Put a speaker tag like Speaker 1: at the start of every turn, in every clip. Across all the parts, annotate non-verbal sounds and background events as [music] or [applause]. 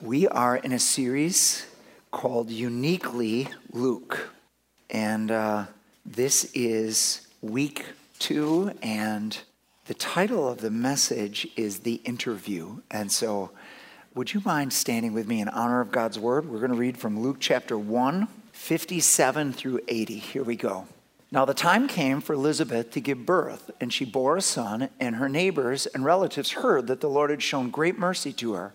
Speaker 1: We are in a series called Uniquely Luke. And uh, this is week two, and the title of the message is The Interview. And so, would you mind standing with me in honor of God's word? We're going to read from Luke chapter 1, 57 through 80. Here we go. Now, the time came for Elizabeth to give birth, and she bore a son, and her neighbors and relatives heard that the Lord had shown great mercy to her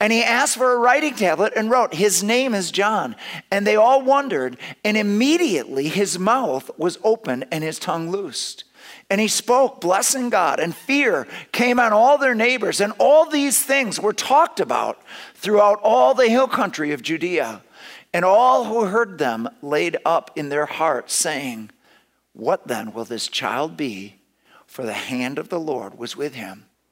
Speaker 1: And he asked for a writing tablet and wrote, His name is John. And they all wondered, and immediately his mouth was open and his tongue loosed. And he spoke, blessing God, and fear came on all their neighbors. And all these things were talked about throughout all the hill country of Judea. And all who heard them laid up in their hearts, saying, What then will this child be? For the hand of the Lord was with him.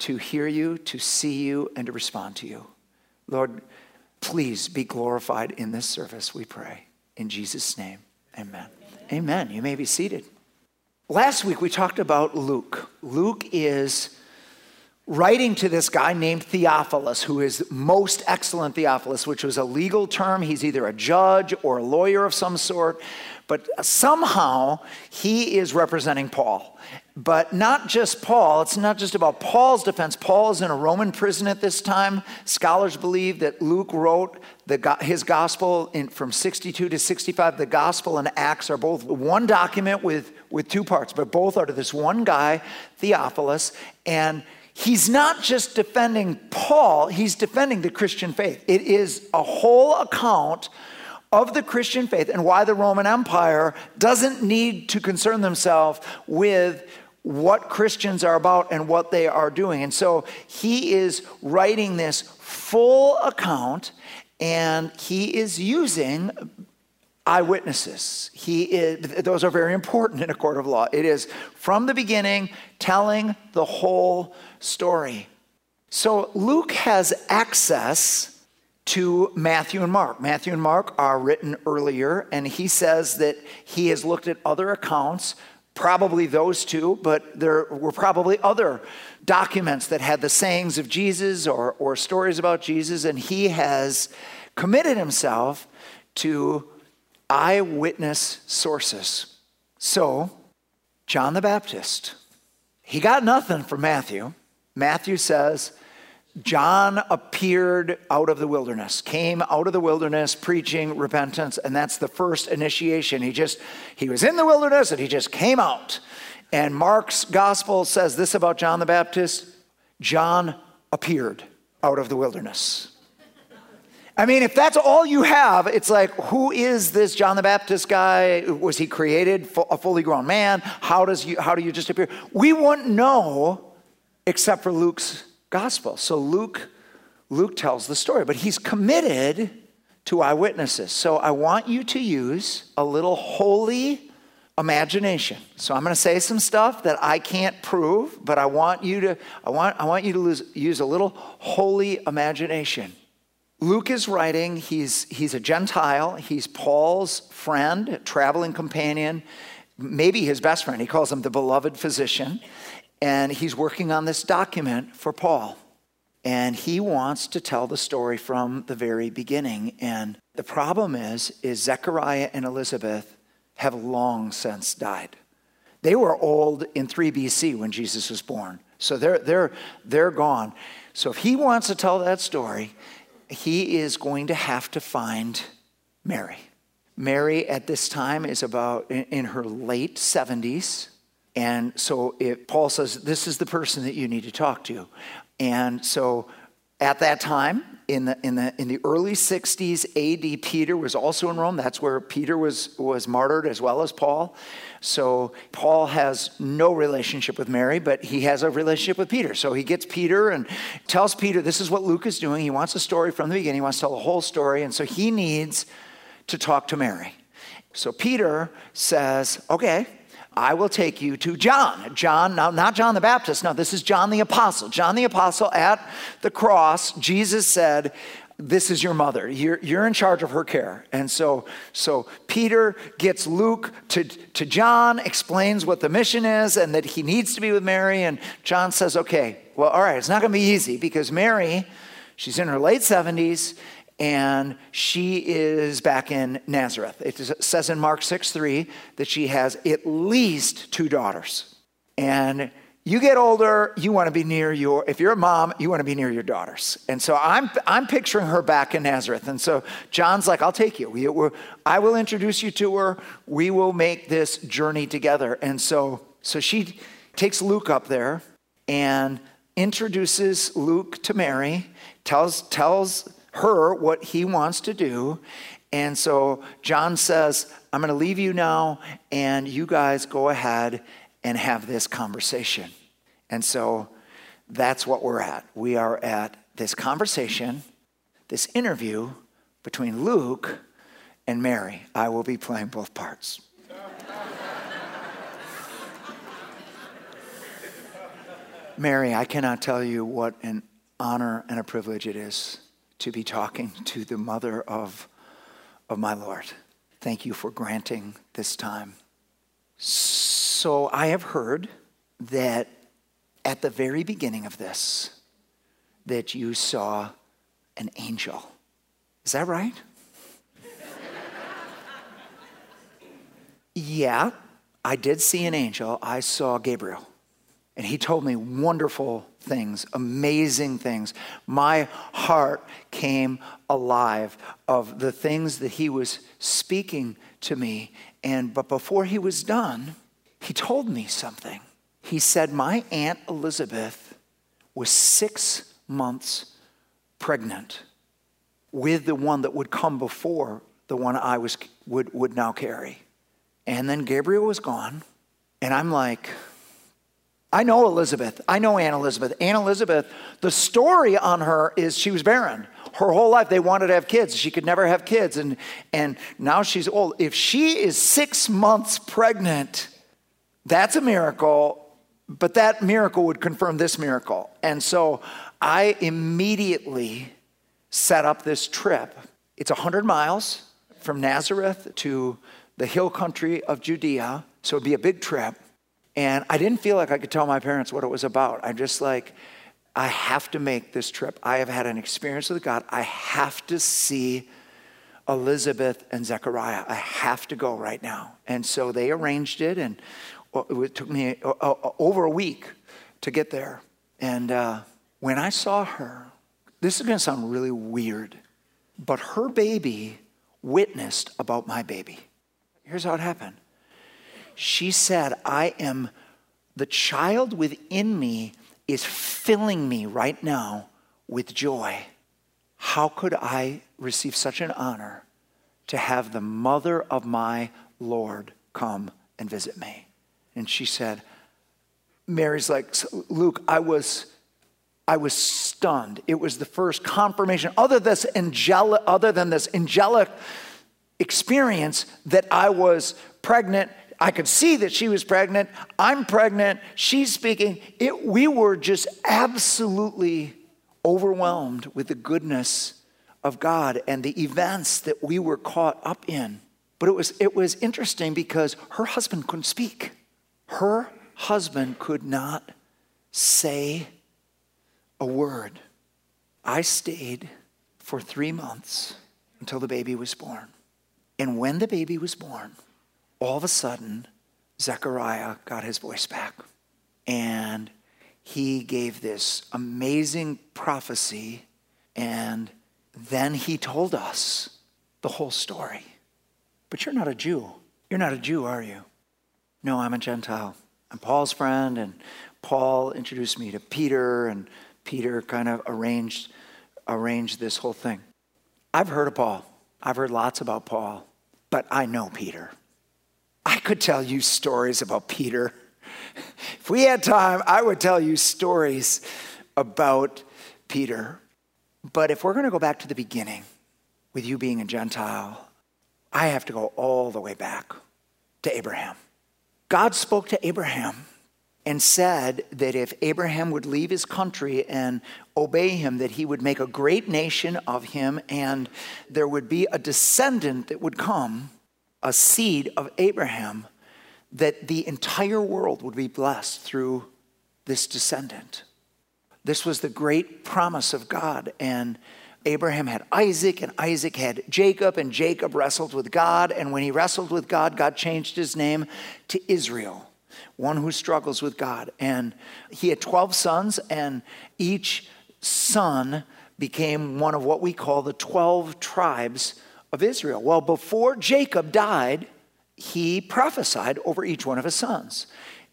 Speaker 1: To hear you, to see you, and to respond to you. Lord, please be glorified in this service, we pray. In Jesus' name, amen. Amen. amen. You may be seated. Last week we talked about Luke. Luke is writing to this guy named Theophilus, who is most excellent Theophilus, which was a legal term. He's either a judge or a lawyer of some sort, but somehow he is representing Paul. But not just Paul, it's not just about Paul's defense. Paul is in a Roman prison at this time. Scholars believe that Luke wrote the, his gospel in, from 62 to 65. The gospel and Acts are both one document with, with two parts, but both are to this one guy, Theophilus. And he's not just defending Paul, he's defending the Christian faith. It is a whole account of the Christian faith and why the Roman Empire doesn't need to concern themselves with what Christians are about and what they are doing. And so he is writing this full account and he is using eyewitnesses. He is, those are very important in a court of law. It is from the beginning telling the whole story. So Luke has access to Matthew and Mark. Matthew and Mark are written earlier, and he says that he has looked at other accounts, probably those two, but there were probably other documents that had the sayings of Jesus or, or stories about Jesus, and he has committed himself to eyewitness sources. So, John the Baptist, he got nothing from Matthew. Matthew says, John appeared out of the wilderness, came out of the wilderness preaching repentance, and that's the first initiation. He just, he was in the wilderness and he just came out. And Mark's gospel says this about John the Baptist John appeared out of the wilderness. I mean, if that's all you have, it's like, who is this John the Baptist guy? Was he created a fully grown man? How does you, how do you just appear? We wouldn't know except for Luke's gospel. So Luke, Luke tells the story, but he's committed to eyewitnesses. So I want you to use a little holy imagination. So I'm going to say some stuff that I can't prove, but I want you to I want I want you to lose, use a little holy imagination. Luke is writing, he's he's a Gentile, he's Paul's friend, traveling companion, maybe his best friend. He calls him the beloved physician, and he's working on this document for Paul. And he wants to tell the story from the very beginning. And the problem is, is Zechariah and Elizabeth have long since died. They were old in 3 BC when Jesus was born. So they're, they're, they're gone. So if he wants to tell that story, he is going to have to find Mary. Mary at this time is about in her late 70s. And so if Paul says, This is the person that you need to talk to. And so at that time, in the, in the, in the early 60s AD, Peter was also in Rome. That's where Peter was, was martyred as well as Paul. So Paul has no relationship with Mary, but he has a relationship with Peter. So he gets Peter and tells Peter, This is what Luke is doing. He wants a story from the beginning, he wants to tell the whole story. And so he needs to talk to Mary. So Peter says, Okay, I will take you to John. John, now not John the Baptist, no, this is John the Apostle. John the Apostle at the cross, Jesus said, this is your mother. You're, you're in charge of her care. And so, so Peter gets Luke to, to John, explains what the mission is and that he needs to be with Mary. And John says, okay, well, all right, it's not going to be easy because Mary, she's in her late 70s and she is back in Nazareth. It says in Mark 6 3 that she has at least two daughters. And you get older, you want to be near your, if you're a mom, you want to be near your daughters. And so I'm, I'm picturing her back in Nazareth. And so John's like, I'll take you. We, I will introduce you to her. We will make this journey together. And so, so she takes Luke up there and introduces Luke to Mary, tells, tells her what he wants to do. And so John says, I'm going to leave you now, and you guys go ahead and have this conversation. And so that's what we're at. We are at this conversation, this interview between Luke and Mary. I will be playing both parts. [laughs] Mary, I cannot tell you what an honor and a privilege it is to be talking to the mother of, of my Lord. Thank you for granting this time. So I have heard that at the very beginning of this, that you saw an angel. Is that right? [laughs] yeah, I did see an angel. I saw Gabriel. And he told me wonderful things, amazing things. My heart came alive of the things that he was speaking to me. And but before he was done, he told me something. He said, My Aunt Elizabeth was six months pregnant with the one that would come before the one I was, would, would now carry. And then Gabriel was gone. And I'm like, I know Elizabeth. I know Aunt Elizabeth. Aunt Elizabeth, the story on her is she was barren. Her whole life they wanted to have kids. She could never have kids. And, and now she's old. If she is six months pregnant, that's a miracle, but that miracle would confirm this miracle. And so I immediately set up this trip. It's 100 miles from Nazareth to the hill country of Judea. So it'd be a big trip. And I didn't feel like I could tell my parents what it was about. I'm just like, I have to make this trip. I have had an experience with God. I have to see Elizabeth and Zechariah. I have to go right now. And so they arranged it, and it took me over a week to get there. And uh, when I saw her, this is going to sound really weird, but her baby witnessed about my baby. Here's how it happened she said, I am, the child within me is filling me right now with joy. How could I receive such an honor to have the mother of my Lord come and visit me? And she said, Mary's like, Luke, I was, I was stunned. It was the first confirmation, other, this angelic, other than this angelic experience, that I was pregnant I could see that she was pregnant. I'm pregnant. She's speaking. It, we were just absolutely overwhelmed with the goodness of God and the events that we were caught up in. But it was, it was interesting because her husband couldn't speak. Her husband could not say a word. I stayed for three months until the baby was born. And when the baby was born, all of a sudden, Zechariah got his voice back. And he gave this amazing prophecy. And then he told us the whole story. But you're not a Jew. You're not a Jew, are you? No, I'm a Gentile. I'm Paul's friend, and Paul introduced me to Peter, and Peter kind of arranged, arranged this whole thing. I've heard of Paul. I've heard lots about Paul, but I know Peter. I could tell you stories about Peter. If we had time, I would tell you stories about Peter. But if we're going to go back to the beginning, with you being a Gentile, I have to go all the way back to Abraham. God spoke to Abraham and said that if Abraham would leave his country and obey him, that he would make a great nation of him and there would be a descendant that would come, a seed of Abraham, that the entire world would be blessed through this descendant. This was the great promise of God. And Abraham had Isaac, and Isaac had Jacob, and Jacob wrestled with God. And when he wrestled with God, God changed his name to Israel, one who struggles with God. And he had 12 sons, and each son became one of what we call the 12 tribes of Israel. Well, before Jacob died, he prophesied over each one of his sons.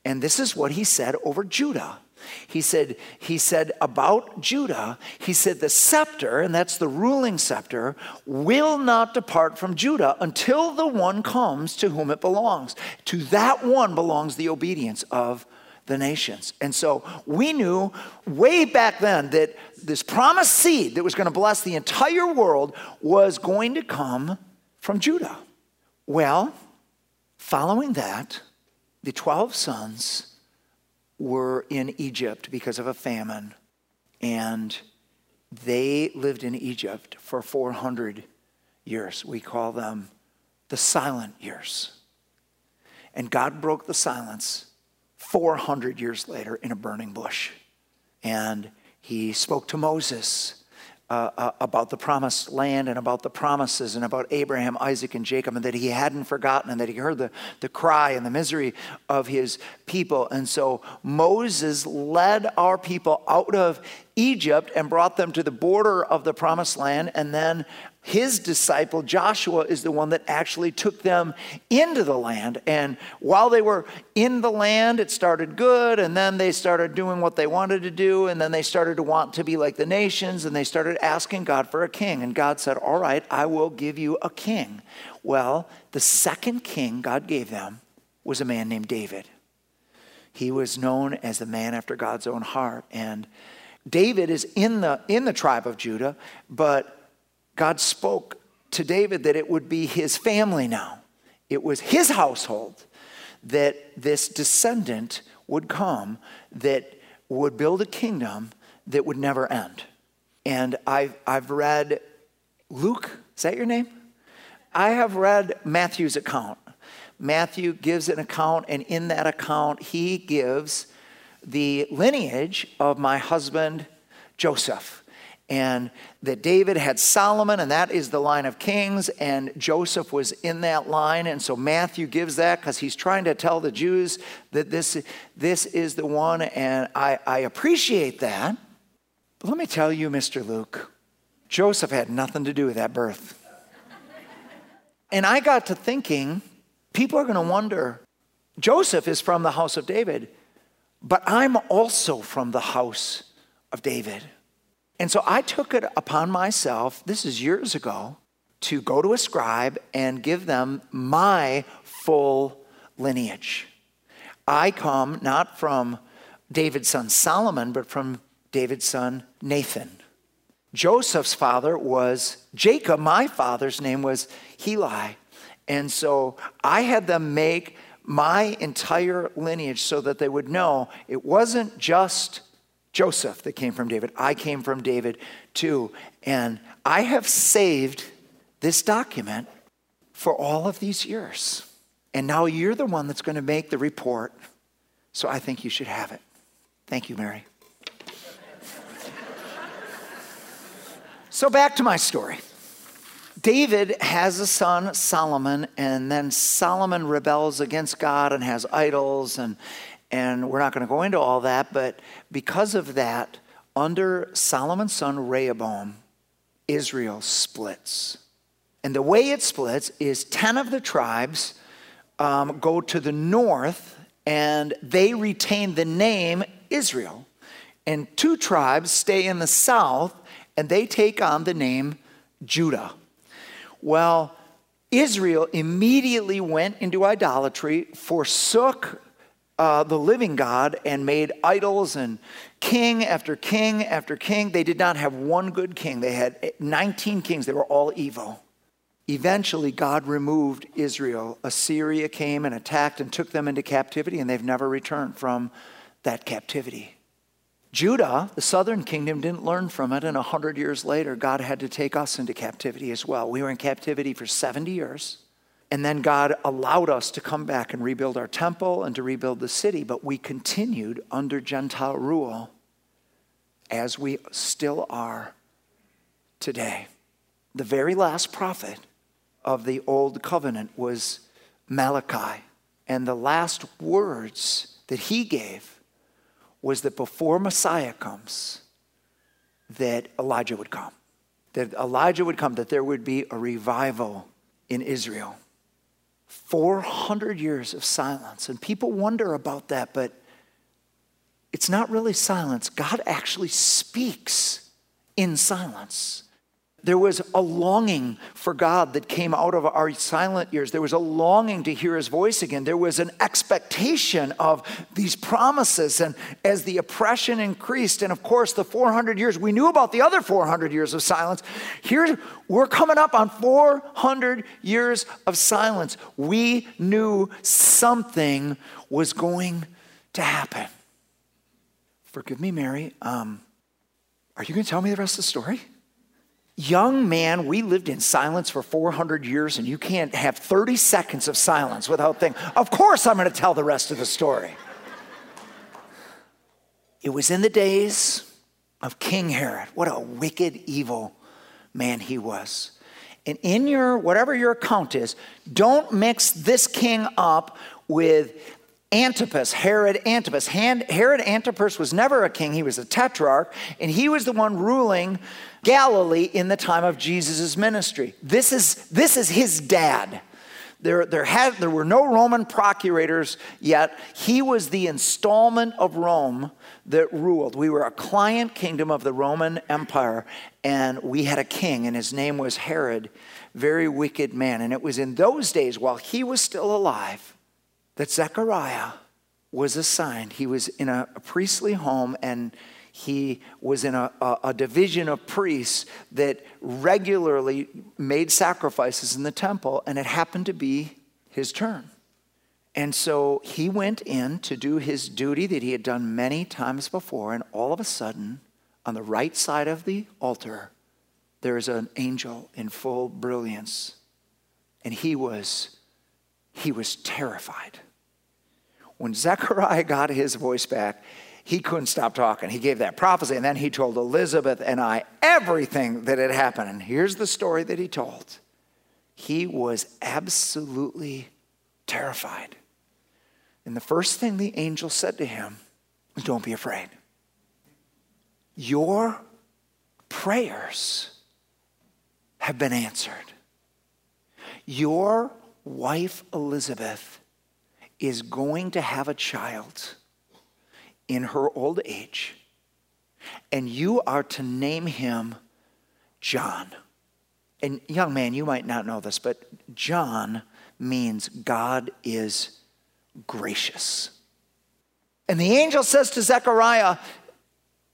Speaker 1: And this is what he said over Judah. He said, he said about Judah, he said, the scepter, and that's the ruling scepter, will not depart from Judah until the one comes to whom it belongs. To that one belongs the obedience of the nations. And so we knew way back then that this promised seed that was going to bless the entire world was going to come from Judah. Well, following that, the 12 sons were in Egypt because of a famine, and they lived in Egypt for 400 years. We call them the silent years. And God broke the silence 400 years later in a burning bush. And he spoke to Moses uh, uh, about the promised land and about the promises and about Abraham, Isaac, and Jacob, and that he hadn't forgotten and that he heard the, the cry and the misery of his people. And so Moses led our people out of Egypt and brought them to the border of the promised land. And then his disciple Joshua is the one that actually took them into the land. And while they were in the land, it started good, and then they started doing what they wanted to do, and then they started to want to be like the nations, and they started asking God for a king. And God said, All right, I will give you a king. Well, the second king God gave them was a man named David. He was known as the man after God's own heart. And David is in the, in the tribe of Judah, but God spoke to David that it would be his family now. It was his household that this descendant would come that would build a kingdom that would never end. And I've, I've read Luke, is that your name? I have read Matthew's account. Matthew gives an account, and in that account, he gives the lineage of my husband, Joseph and that David had Solomon, and that is the line of kings, and Joseph was in that line. And so Matthew gives that because he's trying to tell the Jews that this, this is the one, and I, I appreciate that. But let me tell you, Mr. Luke, Joseph had nothing to do with that birth. and I got to thinking, people are going to wonder Joseph is from the house of David, but I'm also from the house of David. And so I took it upon myself, this is years ago, to go to a scribe and give them my full lineage. I come not from David's son Solomon, but from David's son Nathan. Joseph's father was Jacob. My father's name was Heli. And so I had them make my entire lineage so that they would know it wasn't just Joseph that came from David. I came from David too. And I have saved this document for all of these years. And now you're the one that's going to make the report. So I think you should have it. Thank you, Mary. so back to my story. David has a son, Solomon, and then Solomon rebels against God and has idols, and, and we're not going to go into all that, but because of that, under Solomon's son Rehoboam, Israel splits. And the way it splits is 10 of the tribes um, go to the north and they retain the name Israel. And two tribes stay in the south and they take on the name Judah. Well, Israel immediately went into idolatry, forsook uh, the living God, and made idols and king after king after king. They did not have one good king, they had 19 kings, they were all evil. Eventually, God removed Israel. Assyria came and attacked and took them into captivity, and they've never returned from that captivity. Judah, the southern kingdom, didn't learn from it, and 100 years later, God had to take us into captivity as well. We were in captivity for 70 years, and then God allowed us to come back and rebuild our temple and to rebuild the city, but we continued under Gentile rule as we still are today. The very last prophet of the Old Covenant was Malachi, and the last words that he gave was that before Messiah comes, that Elijah would come. That Elijah would come, that there would be a revival in Israel. 400 years of silence. And people wonder about that, but it's not really silence. God actually speaks in silence. There was a longing for God that came out of our silent years. There was a longing to hear his voice again. There was an expectation of these promises. And as the oppression increased, and of course, the 400 years, we knew about the other 400 years of silence. Here, we're coming up on 400 years of silence. We knew something was going to happen. Forgive me, Mary. Um, are you going to tell me the rest of the story? Young man, we lived in silence for 400 years, and you can't have 30 seconds of silence without thinking, of course I'm going to tell the rest of the story. It was in the days of King Herod. What a wicked, evil man he was. And in your, whatever your account is, don't mix this king up with Antipas, Herod Antipas. Herod Antipas was never a king, he was a tetrarch, and he was the one ruling Galilee in the time of Jesus' ministry. This is, this is his dad. There, there, had, there were no Roman procurators yet. He was the installment of Rome that ruled. We were a client kingdom of the Roman Empire, and we had a king, and his name was Herod, very wicked man. And it was in those days, while he was still alive, that Zechariah was assigned. He was in a, a priestly home, and he was in a, a, a, division of priests that regularly made sacrifices in the temple, and it happened to be his turn. And so he went in to do his duty that he had done many times before, and all of a sudden, on the right side of the altar, there is an angel in full brilliance. And he was, he was terrified. When Zechariah got his voice back, he couldn't stop talking. He gave that prophecy, and then he told Elizabeth and I everything that had happened. And here's the story that he told he was absolutely terrified. And the first thing the angel said to him was, Don't be afraid. Your prayers have been answered. Your wife, Elizabeth, is going to have a child in her old age, and you are to name him John. And, young man, you might not know this, but John means God is gracious. And the angel says to Zechariah,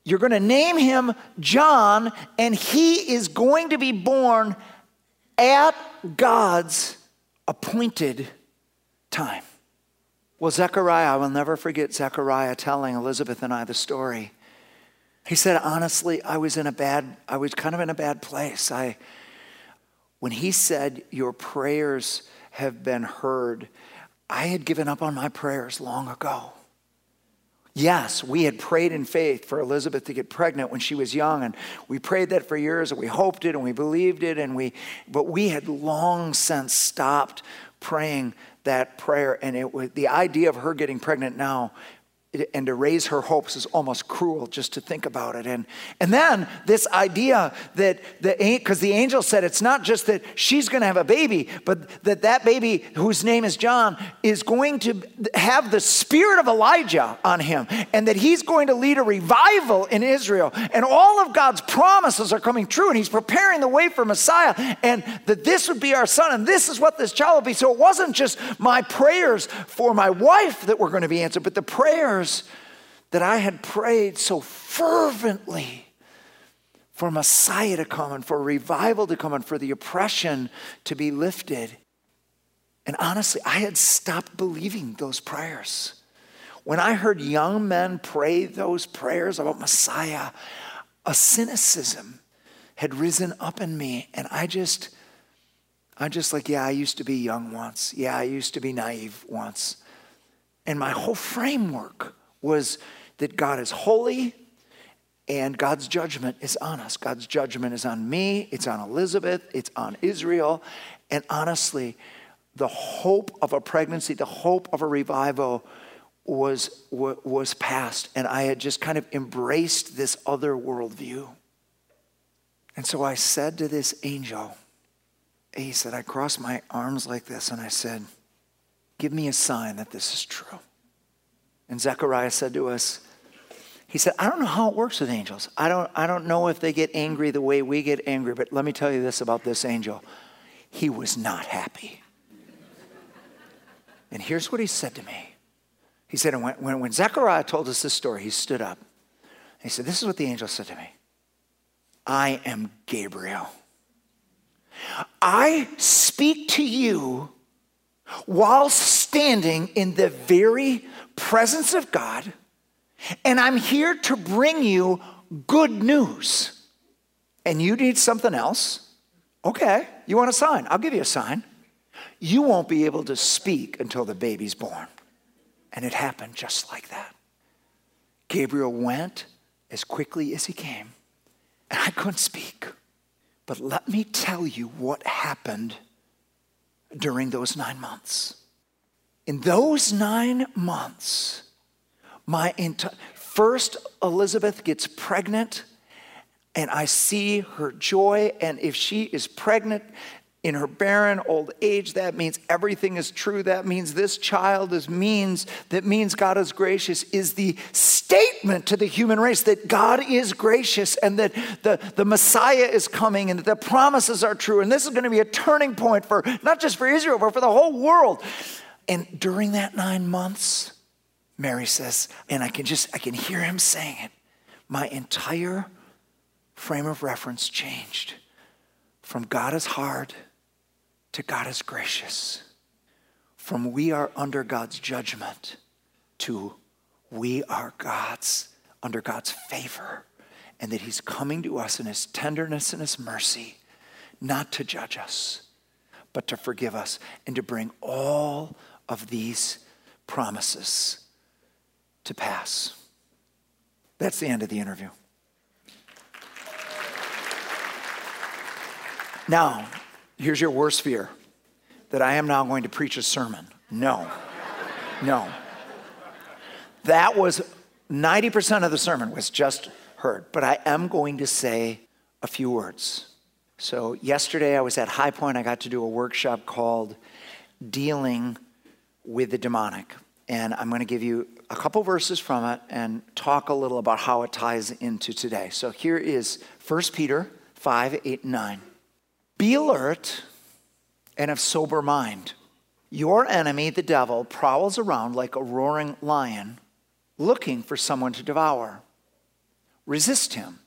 Speaker 1: You're going to name him John, and he is going to be born at God's appointed time. Well, Zechariah, I will never forget Zechariah telling Elizabeth and I the story. He said, honestly, I was in a bad, I was kind of in a bad place. I, when he said, Your prayers have been heard, I had given up on my prayers long ago. Yes, we had prayed in faith for Elizabeth to get pregnant when she was young, and we prayed that for years, and we hoped it, and we believed it, and we, but we had long since stopped praying that prayer, and it was the idea of her getting pregnant now and to raise her hopes is almost cruel just to think about it. And, and then this idea that the because the angel said it's not just that she's going to have a baby, but that that baby whose name is John is going to have the spirit of Elijah on him, and that he's going to lead a revival in Israel, and all of God's promises are coming true, and he's preparing the way for Messiah, and that this would be our son, and this is what this child will be. So it wasn't just my prayers for my wife that were going to be answered, but the prayers prayers that I had prayed so fervently for Messiah to come and for revival to come and for the oppression to be lifted. And honestly, I had stopped believing those prayers. When I heard young men pray those prayers about Messiah, a cynicism had risen up in me. And I just, I'm just like, yeah, I used to be young once. Yeah, I used to be naive once. And my whole framework was that God is holy and God's judgment is on us. God's judgment is on me, it's on Elizabeth, it's on Israel. And honestly, the hope of a pregnancy, the hope of a revival was, was past. And I had just kind of embraced this other worldview. And so I said to this angel, he said, I crossed my arms like this and I said, Give me a sign that this is true. And Zechariah said to us, he said, I don't know how it works with angels. I don't, I don't know if they get angry the way we get angry, but let me tell you this about this angel. He was not happy. And here's what he said to me. He said, when, when, when Zechariah told us this story, he stood up. He said, This is what the angel said to me I am Gabriel. I speak to you while standing in the very presence of God, and I'm here to bring you good news. And you need something else? Okay, you want a sign? I'll give you a sign. You won't be able to speak until the baby's born. And it happened just like that. Gabriel went as quickly as he came, and I couldn't speak. But let me tell you what happened during those nine months. In those nine months, my entire first Elizabeth gets pregnant, and I see her joy. And if she is pregnant in her barren old age, that means everything is true. That means this child is means, that means God is gracious, is the statement to the human race that God is gracious and that the, the Messiah is coming and that the promises are true. And this is going to be a turning point for not just for Israel, but for the whole world. And during that nine months, Mary says, and I can just, I can hear him saying it, my entire frame of reference changed from God is hard to God is gracious. From we are under God's judgment to we are God's, under God's favor, and that He's coming to us in His tenderness and His mercy, not to judge us, but to forgive us and to bring all of these promises to pass. That's the end of the interview. Now, here's your worst fear that I am now going to preach a sermon. No, no. That was 90% of the sermon was just heard, but I am going to say a few words. So, yesterday I was at High Point. I got to do a workshop called Dealing with the demonic. And I'm going to give you a couple verses from it and talk a little about how it ties into today. So here is 1 Peter 5 8 and 9. Be alert and of sober mind. Your enemy, the devil, prowls around like a roaring lion looking for someone to devour. Resist him,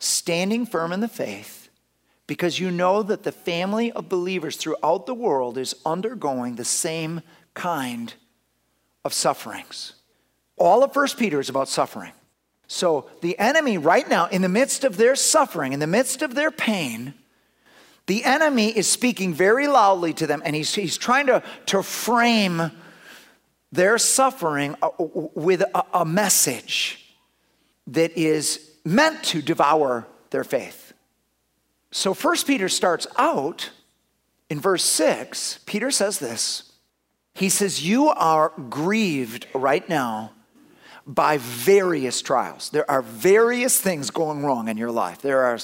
Speaker 1: standing firm in the faith, because you know that the family of believers throughout the world is undergoing the same kind of sufferings. All of First Peter is about suffering. So the enemy, right now, in the midst of their suffering, in the midst of their pain, the enemy is speaking very loudly to them, and he's, he's trying to, to frame their suffering uh, with a, a message that is meant to devour their faith. So, First Peter starts out in verse 6. Peter says this He says, You are grieved right now by various trials. There are various things going wrong in your life. There are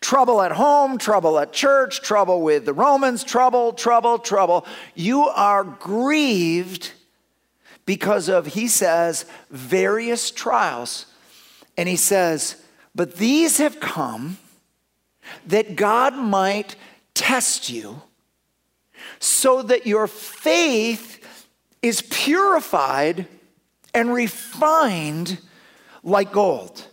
Speaker 1: trouble at home, trouble at church, trouble with the Romans, trouble, trouble, trouble. You are grieved because of, he says, various trials. And he says, but these have come that God might test you so that your faith is purified and refined like gold.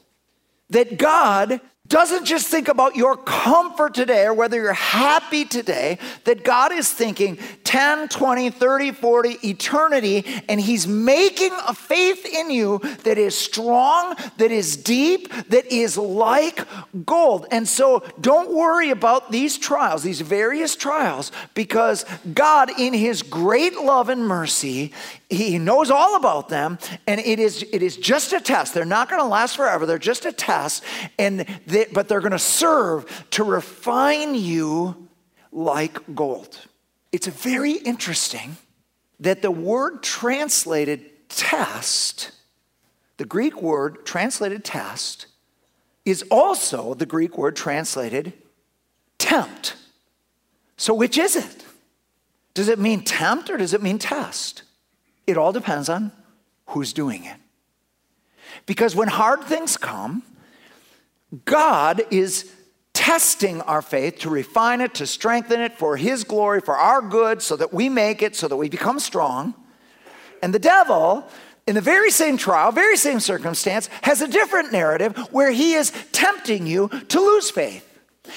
Speaker 1: That God doesn't just think about your comfort today or whether you're happy today, that God is thinking 10, 20, 30, 40, eternity, and He's making a faith in you that is strong, that is deep, that is like gold. And so don't worry about these trials, these various trials, because God, in His great love and mercy, he knows all about them and it is it is just a test. They're not going to last forever. They're just a test. And they, but they're going to serve to refine you like gold. It's very interesting that the word translated test the greek word translated test is also the greek word translated tempt. So which is it? Does it mean tempt or does it mean test? It all depends on who's doing it. Because when hard things come, God is testing our faith to refine it, to strengthen it for His glory, for our good, so that we make it, so that we become strong. And the devil, in the very same trial, very same circumstance, has a different narrative where he is tempting you to lose faith.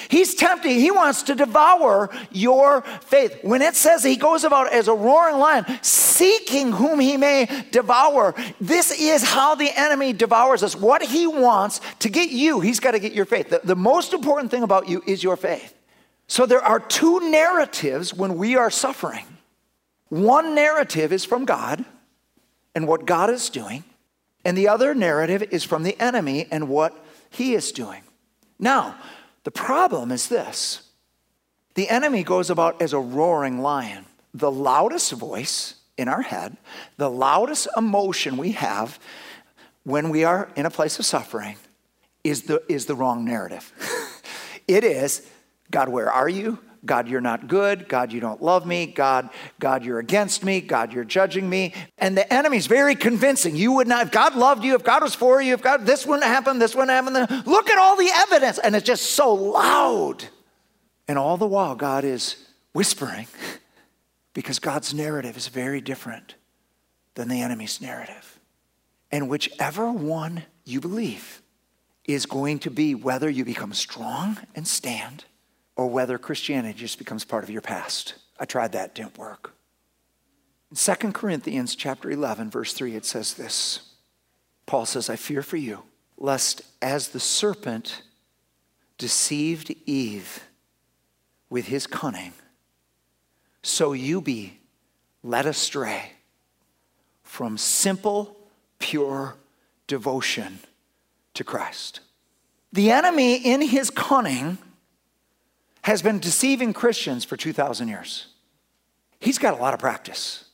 Speaker 1: He's tempting, he wants to devour your faith. When it says he goes about as a roaring lion, seeking whom he may devour, this is how the enemy devours us. What he wants to get you, he's got to get your faith. The, the most important thing about you is your faith. So there are two narratives when we are suffering. One narrative is from God and what God is doing, and the other narrative is from the enemy and what he is doing. Now, the problem is this the enemy goes about as a roaring lion. The loudest voice in our head, the loudest emotion we have when we are in a place of suffering is the, is the wrong narrative. [laughs] it is, God, where are you? God, you're not good. God, you don't love me. God, God, you're against me. God, you're judging me. And the enemy's very convincing. You would not, if God loved you, if God was for you, if God, this wouldn't happen, this wouldn't happen. Look at all the evidence. And it's just so loud. And all the while, God is whispering [laughs] because God's narrative is very different than the enemy's narrative. And whichever one you believe is going to be whether you become strong and stand or whether Christianity just becomes part of your past. I tried that, didn't work. In 2 Corinthians chapter 11, verse 3, it says this. Paul says, I fear for you, lest as the serpent deceived Eve with his cunning, so you be led astray from simple, pure devotion to Christ. The enemy, in his cunning, has been deceiving Christians for 2,000 years. He's got a lot of practice.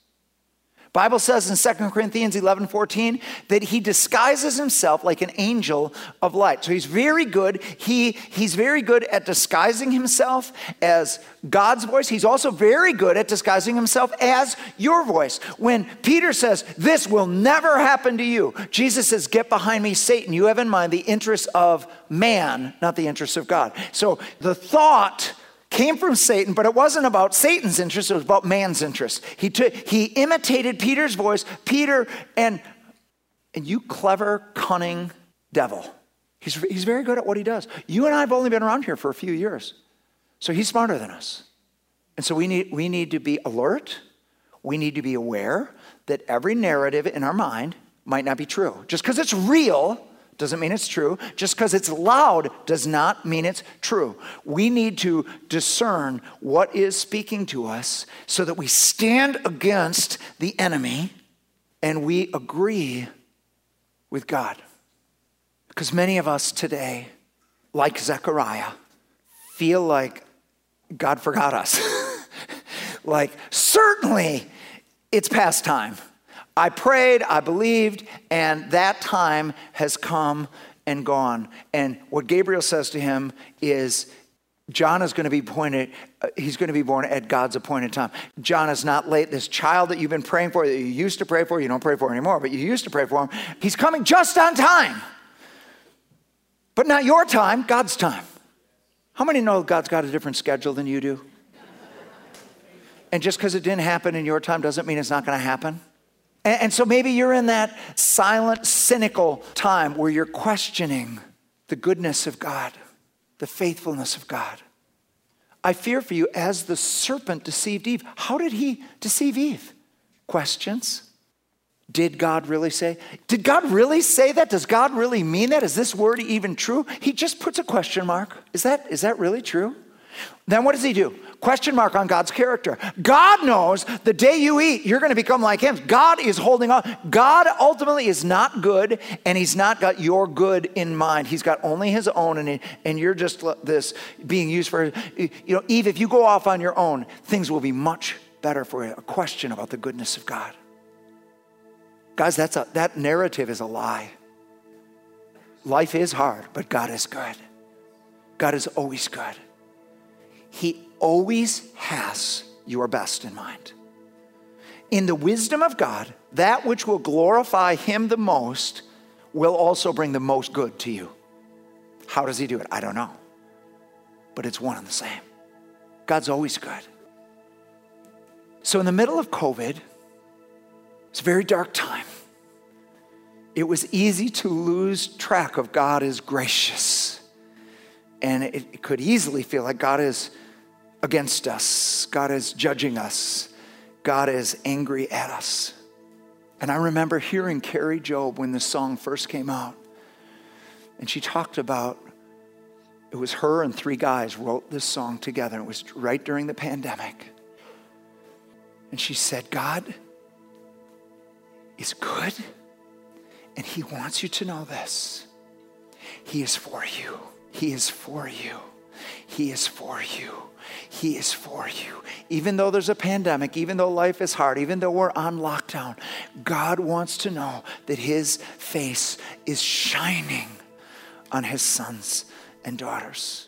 Speaker 1: Bible says in 2 Corinthians 11, 14 that he disguises himself like an angel of light. So he's very good. He, he's very good at disguising himself as God's voice. He's also very good at disguising himself as your voice. When Peter says, This will never happen to you, Jesus says, Get behind me, Satan. You have in mind the interests of man, not the interests of God. So the thought came from Satan, but it wasn't about Satan's interest, it was about man's interest. He, he imitated Peter's voice. Peter, and, and you clever, cunning devil. He's, he's very good at what he does. You and I have only been around here for a few years, so he's smarter than us. And so we need, we need to be alert. we need to be aware that every narrative in our mind might not be true. Just because it's real doesn't mean it's true. Just because it's loud does not mean it's true. We need to discern what is speaking to us so that we stand against the enemy and we agree with God. Because many of us today, like Zechariah, feel like God forgot us. [laughs] like, certainly it's past time. I prayed, I believed, and that time has come and gone. And what Gabriel says to him is, John is going to be appointed, uh, he's going to be born at God's appointed time. John is not late. This child that you've been praying for, that you used to pray for, you don't pray for anymore, but you used to pray for him, he's coming just on time. But not your time, God's time. How many know God's got a different schedule than you do? And just because it didn't happen in your time doesn't mean it's not going to happen. And, and so maybe you're in that silent, cynical time where you're questioning the goodness of God, the faithfulness of God. I fear for you as the serpent deceived Eve. How did he deceive Eve? Questions. Did God really say? Did God really say that? Does God really mean that? Is this word even true? He just puts a question mark. Is that, is that really true? Then what does he do? Question mark on God's character. God knows the day you eat, you're going to become like him. God is holding on. God ultimately is not good, and he's not got your good in mind. He's got only his own, and, and you're just this being used for, you know, Eve, if you go off on your own, things will be much better for you. A question about the goodness of God. Guys, that's a, that narrative is a lie. Life is hard, but God is good. God is always good. He always has your best in mind. In the wisdom of God, that which will glorify Him the most will also bring the most good to you. How does He do it? I don't know. But it's one and the same. God's always good. So, in the middle of COVID, it's a very dark time. It was easy to lose track of God is gracious. And it could easily feel like God is against us, God is judging us, God is angry at us. And I remember hearing Kari Jobe when this song first came out. And she talked about it was her and three guys wrote this song together. It was right during the pandemic. And she said, God is good, and He wants you to know this. He is for you. He is for you. He is for you. He is for you. Even though there's a pandemic, even though life is hard, even though we're on lockdown, God wants to know that His face is shining on His sons and daughters.